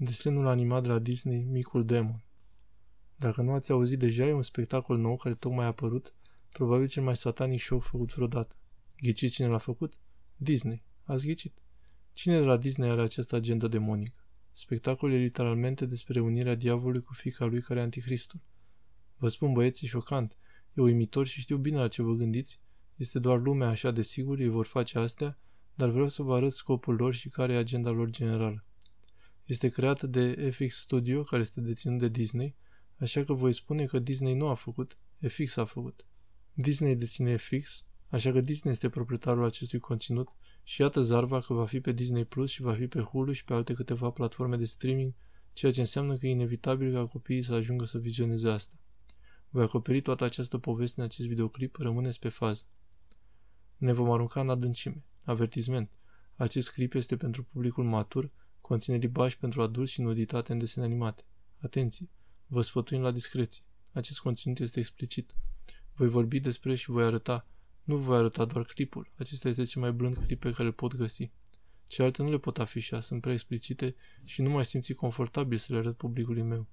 Desenul animat de la Disney, Micul Demon. Dacă nu ați auzit deja, e un spectacol nou care tocmai a apărut, probabil cel mai satanic show făcut vreodată. Ghiciți cine l-a făcut? Disney. Ați ghicit? Cine de la Disney are această agendă demonică? Spectacolul e literalmente despre unirea diavolului cu fica lui care e anticristul. Vă spun băieți, e șocant. E uimitor și știu bine la ce vă gândiți. Este doar lumea așa de sigur, ei vor face astea, dar vreau să vă arăt scopul lor și care e agenda lor generală. Este creată de FX Studio, care este deținut de Disney, așa că voi spune că Disney nu a făcut, FX a făcut. Disney deține FX, așa că Disney este proprietarul acestui conținut și iată zarva că va fi pe Disney Plus și va fi pe Hulu și pe alte câteva platforme de streaming, ceea ce înseamnă că e inevitabil ca copiii să ajungă să vizioneze asta. Voi acoperi toată această poveste în acest videoclip, rămâneți pe fază. Ne vom arunca în adâncime. Avertisment. Acest clip este pentru publicul matur, conține limbaj pentru adulți și nuditate în desene animate. Atenție! Vă sfătuim la discreție. Acest conținut este explicit. Voi vorbi despre și voi arăta. Nu voi arăta doar clipul. Acesta este cel mai blând clip pe care îl pot găsi. Celelalte nu le pot afișa, sunt prea explicite și nu mai simți confortabil să le arăt publicului meu.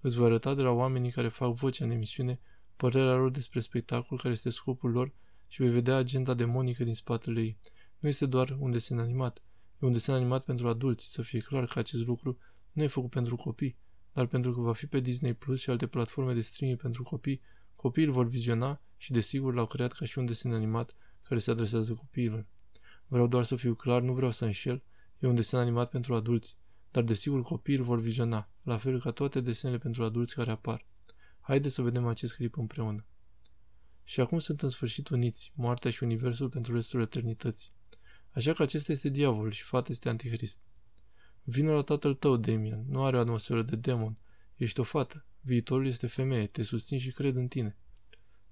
Îți voi arăta de la oamenii care fac vocea în emisiune părerea lor despre spectacol care este scopul lor și vei vedea agenda demonică din spatele ei. Nu este doar un desen animat. E un desen animat pentru adulți, să fie clar că acest lucru nu e făcut pentru copii, dar pentru că va fi pe Disney Plus și alte platforme de streaming pentru copii, copiii îl vor viziona și desigur l-au creat ca și un desen animat care se adresează copiilor. Vreau doar să fiu clar, nu vreau să înșel, e un desen animat pentru adulți, dar desigur copiii îl vor viziona, la fel ca toate desenele pentru adulți care apar. Haideți să vedem acest clip împreună. Și acum sunt în sfârșit uniți, moartea și universul pentru restul eternității. Așa că acesta este diavolul și fata este antichrist. Vino la tatăl tău, Damian, nu are o atmosferă de demon. Ești o fată, viitorul este femeie, te susțin și cred în tine.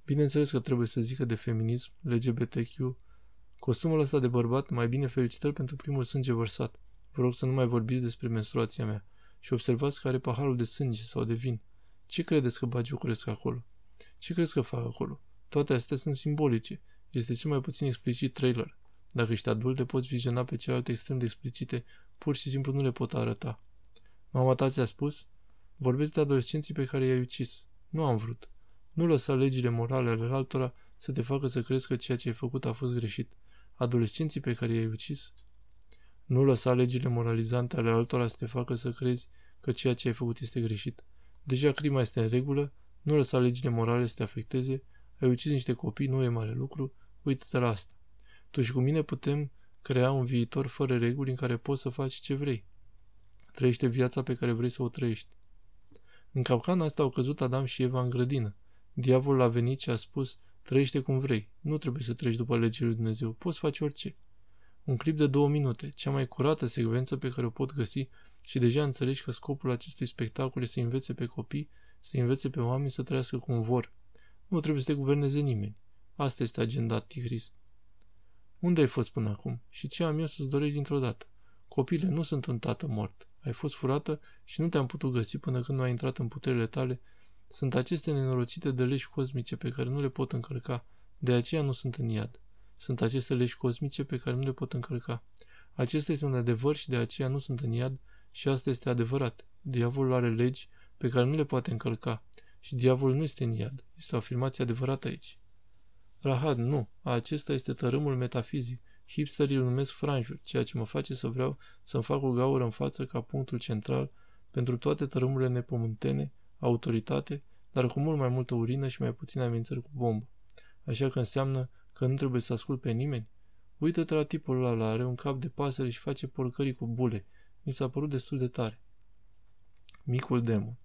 Bineînțeles că trebuie să zică de feminism, LGBTQ, costumul ăsta de bărbat, mai bine felicitări pentru primul sânge vărsat. Vă rog să nu mai vorbiți despre menstruația mea și observați că are paharul de sânge sau de vin. Ce credeți că bagiucuresc acolo? Ce crezi că fac acolo? Toate astea sunt simbolice. Este cel mai puțin explicit trailer. Dacă ești adult, te poți viziona pe celelalte extrem de explicite, pur și simplu nu le pot arăta. Mama ta ți-a spus? Vorbesc de adolescenții pe care i-ai ucis. Nu am vrut. Nu lăsa legile morale ale altora să te facă să crezi că ceea ce ai făcut a fost greșit. Adolescenții pe care i-ai ucis? Nu lăsa legile moralizante ale altora să te facă să crezi că ceea ce ai făcut este greșit. Deja crima este în regulă, nu lăsa legile morale să te afecteze, ai ucis niște copii, nu e mare lucru, uită-te la asta. Tu și cu mine putem crea un viitor fără reguli în care poți să faci ce vrei. Trăiește viața pe care vrei să o trăiești. În capcana asta au căzut Adam și Eva în grădină. Diavolul a venit și a spus, trăiește cum vrei, nu trebuie să treci după legile lui Dumnezeu, poți face orice. Un clip de două minute, cea mai curată secvență pe care o pot găsi și deja înțelegi că scopul acestui spectacol este să învețe pe copii, să învețe pe oameni să trăiască cum vor. Nu trebuie să te guverneze nimeni. Asta este agenda Tigris. Unde ai fost până acum? Și ce am eu să-ți dorești dintr-o dată? Copile, nu sunt un tată mort. Ai fost furată și nu te-am putut găsi până când nu ai intrat în puterile tale. Sunt aceste nenorocite de leși cosmice pe care nu le pot încărca. De aceea nu sunt în iad. Sunt aceste leși cosmice pe care nu le pot încărca. Acesta este un adevăr și de aceea nu sunt în iad și asta este adevărat. Diavolul are legi pe care nu le poate încălca și diavolul nu este în iad. Este o afirmație adevărată aici. Rahad, nu. Acesta este tărâmul metafizic. Hipsterii îl numesc franjuri, ceea ce mă face să vreau să-mi fac o gaură în față ca punctul central pentru toate tărâmurile nepământene, autoritate, dar cu mult mai multă urină și mai puține amenințări cu bombă. Așa că înseamnă că nu trebuie să ascult pe nimeni? Uită-te la tipul ăla, are un cap de pasăre și face porcării cu bule. Mi s-a părut destul de tare. Micul demon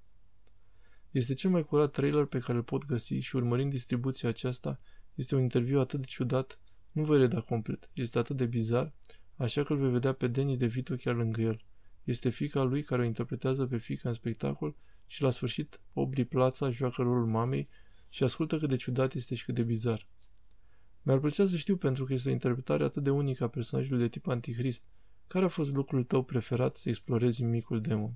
Este cel mai curat trailer pe care îl pot găsi și urmărind distribuția aceasta, este un interviu atât de ciudat, nu voi reda complet, este atât de bizar, așa că îl vei vedea pe Danny DeVito chiar lângă el. Este fica lui care o interpretează pe fica în spectacol și la sfârșit Aubrey Plața joacă rolul mamei și ascultă cât de ciudat este și cât de bizar. Mi-ar plăcea să știu pentru că este o interpretare atât de unică a personajului de tip antichrist. Care a fost lucrul tău preferat să explorezi în micul demon?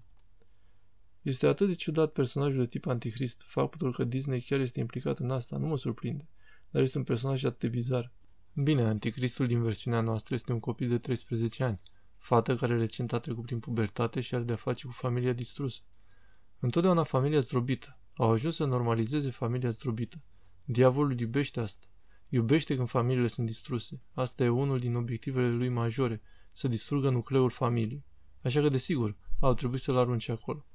Este atât de ciudat personajul de tip antichrist, faptul că Disney chiar este implicat în asta nu mă surprinde, dar este un personaj atât de bizar. Bine, anticristul din versiunea noastră este un copil de 13 ani. fată care recent a trecut prin pubertate și are de-a face cu familia distrusă. Întotdeauna familia zdrobită. Au ajuns să normalizeze familia zdrobită. Diavolul iubește asta. Iubește când familiile sunt distruse. Asta e unul din obiectivele lui majore, să distrugă nucleul familiei. Așa că, desigur, au trebuit să-l arunce acolo.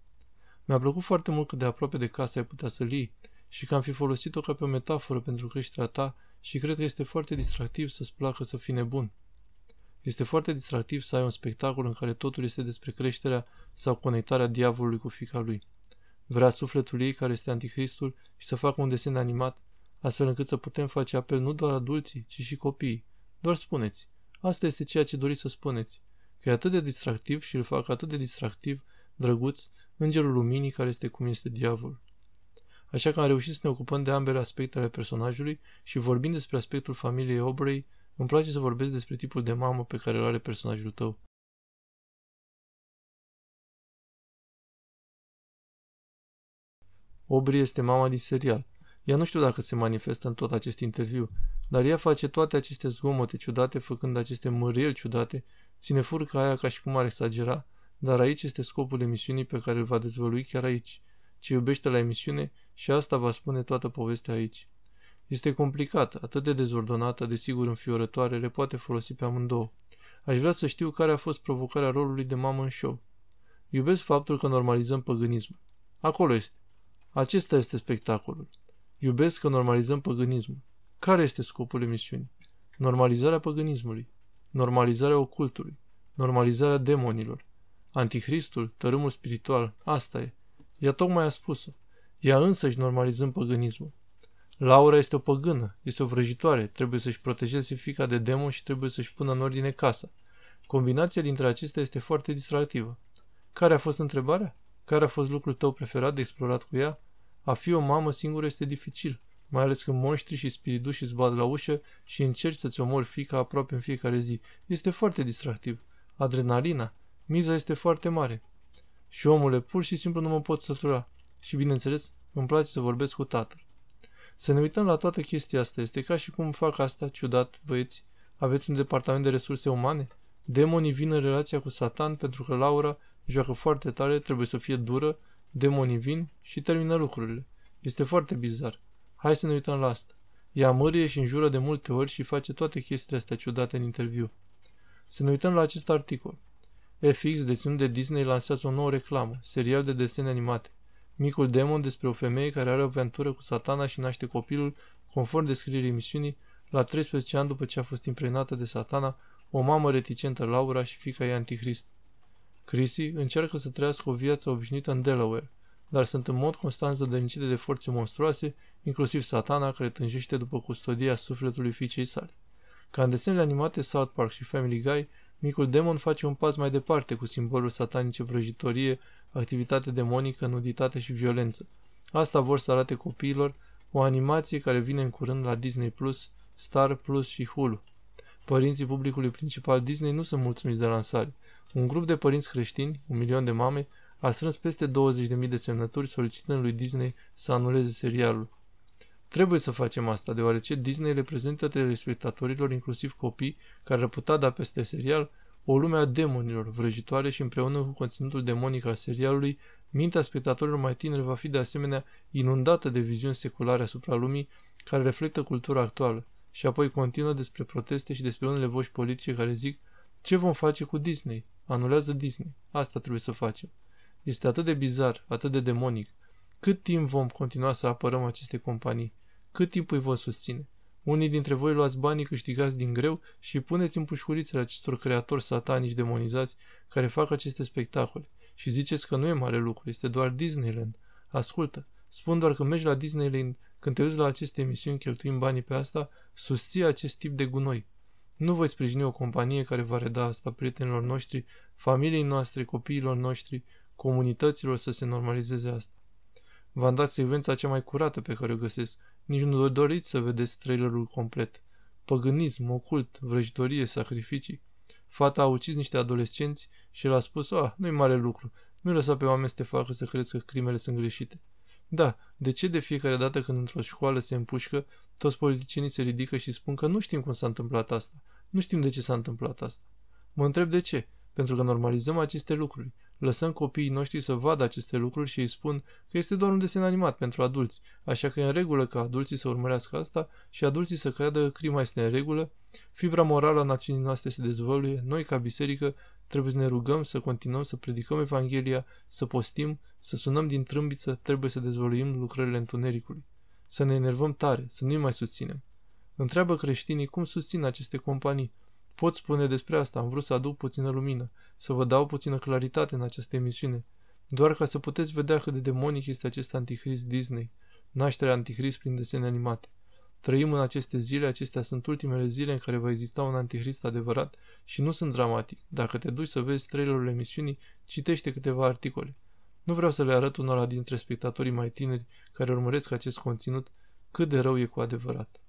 Mi-a plăcut foarte mult cât de aproape de casă ai putea să-l iei și că am fi folosit-o ca pe o metaforă pentru creșterea ta și cred că este foarte distractiv să-ți placă să fii nebun. Este foarte distractiv să ai un spectacol în care totul este despre creșterea sau conectarea diavolului cu fica lui. Vrea sufletul ei care este anticristul și să facă un desen animat, astfel încât să putem face apel nu doar adulții, ci și copiii. Doar spuneți. Asta este ceea ce doriți să spuneți. Că e atât de distractiv și îl fac atât de distractiv, drăguț, îngerul luminii care este cum este diavol. Așa că am reușit să ne ocupăm de ambele aspecte ale personajului și vorbind despre aspectul familiei Aubrey, îmi place să vorbesc despre tipul de mamă pe care îl are personajul tău. Aubrey este mama din serial. Ea nu știu dacă se manifestă în tot acest interviu, dar ea face toate aceste zgomote ciudate, făcând aceste mărieli ciudate, ține furca aia ca și cum ar exagera, dar aici este scopul emisiunii pe care îl va dezvălui chiar aici. Ce iubește la emisiune și asta va spune toată povestea aici. Este complicată, atât de dezordonată, desigur înfiorătoare, le poate folosi pe amândouă. Aș vrea să știu care a fost provocarea rolului de mamă în show. Iubesc faptul că normalizăm păgânismul. Acolo este. Acesta este spectacolul. Iubesc că normalizăm păgânismul. Care este scopul emisiunii? Normalizarea păgânismului. Normalizarea ocultului. Normalizarea demonilor. Anticristul, tărâmul spiritual, asta e. Ea tocmai a spus-o. Ea însăși normalizând păgânismul. Laura este o păgână, este o vrăjitoare, trebuie să-și protejeze fica de demon și trebuie să-și pună în ordine casa. Combinația dintre acestea este foarte distractivă. Care a fost întrebarea? Care a fost lucrul tău preferat de explorat cu ea? A fi o mamă singură este dificil, mai ales când monștri și spirituși îți bat la ușă și încerci să-ți omori fica aproape în fiecare zi. Este foarte distractiv. Adrenalina. Miza este foarte mare. Și omule, pur și simplu nu mă pot sătura. Și bineînțeles, îmi place să vorbesc cu tatăl. Să ne uităm la toată chestia asta. Este ca și cum fac asta, ciudat, băieți. Aveți un departament de resurse umane? Demonii vin în relația cu Satan pentru că Laura joacă foarte tare, trebuie să fie dură, demonii vin și termină lucrurile. Este foarte bizar. Hai să ne uităm la asta. Ea mărie și înjură de multe ori și face toate chestiile astea ciudate în interviu. Să ne uităm la acest articol. FX, deținut de Disney, lansează o nouă reclamă, serial de desene animate. Micul demon despre o femeie care are o aventură cu satana și naște copilul, conform descrierii emisiunii, la 13 ani după ce a fost impregnată de satana, o mamă reticentă Laura și fica ei Antichrist. Chrissy încearcă să trăiască o viață obișnuită în Delaware, dar sunt în mod constant zădărnicite de forțe monstruoase, inclusiv satana care tânjește după custodia sufletului fiicei sale. Ca în desenele animate South Park și Family Guy, micul demon face un pas mai departe cu simboluri satanice vrăjitorie, activitate demonică, nuditate și violență. Asta vor să arate copiilor o animație care vine în curând la Disney+, Plus, Star Plus și Hulu. Părinții publicului principal Disney nu sunt mulțumiți de lansare. Un grup de părinți creștini, un milion de mame, a strâns peste 20.000 de semnături solicitând lui Disney să anuleze serialul. Trebuie să facem asta, deoarece Disney le prezintă telespectatorilor, inclusiv copii, care ar putea da peste serial, o lume a demonilor, vrăjitoare și împreună cu conținutul demonic al serialului, mintea spectatorilor mai tineri va fi de asemenea inundată de viziuni seculare asupra lumii care reflectă cultura actuală și apoi continuă despre proteste și despre unele voci politice care zic ce vom face cu Disney? Anulează Disney. Asta trebuie să facem. Este atât de bizar, atât de demonic. Cât timp vom continua să apărăm aceste companii? Cât timp îi vom susține? Unii dintre voi luați banii câștigați din greu și puneți în pușculițele acestor creatori satanici demonizați care fac aceste spectacole. Și ziceți că nu e mare lucru, este doar Disneyland. Ascultă, spun doar că mergi la Disneyland, când te uiți la aceste emisiuni cheltuind banii pe asta, susții acest tip de gunoi. Nu voi sprijini o companie care va reda asta prietenilor noștri, familiei noastre, copiilor noștri, comunităților să se normalizeze asta. V-am dat secvența cea mai curată pe care o găsesc. Nici nu doriți să vedeți trailerul complet. Păgânism, ocult, vrăjitorie, sacrificii. Fata a ucis niște adolescenți și el a spus, ah, nu-i mare lucru, nu lăsa pe oameni să te facă să crezi că crimele sunt greșite. Da, de ce de fiecare dată când într-o școală se împușcă, toți politicienii se ridică și spun că nu știm cum s-a întâmplat asta, nu știm de ce s-a întâmplat asta. Mă întreb de ce. pentru că normalizăm aceste lucruri. Lăsăm copiii noștri să vadă aceste lucruri și îi spun că este doar un desen animat pentru adulți, așa că e în regulă ca adulții să urmărească asta și adulții să creadă că crima este în regulă, fibra morală a națiunii noastre se dezvăluie, noi ca biserică trebuie să ne rugăm, să continuăm să predicăm Evanghelia, să postim, să sunăm din trâmbiță, trebuie să dezvăluim lucrările întunericului. Să ne enervăm tare, să nu mai susținem. Întreabă creștinii cum susțin aceste companii. Pot spune despre asta, am vrut să aduc puțină lumină, să vă dau puțină claritate în această emisiune, doar ca să puteți vedea cât de demonic este acest antichrist Disney, nașterea antichrist prin desene animate. Trăim în aceste zile, acestea sunt ultimele zile în care va exista un antichrist adevărat și nu sunt dramatic. Dacă te duci să vezi trailerul emisiunii, citește câteva articole. Nu vreau să le arăt unora dintre spectatorii mai tineri care urmăresc acest conținut cât de rău e cu adevărat.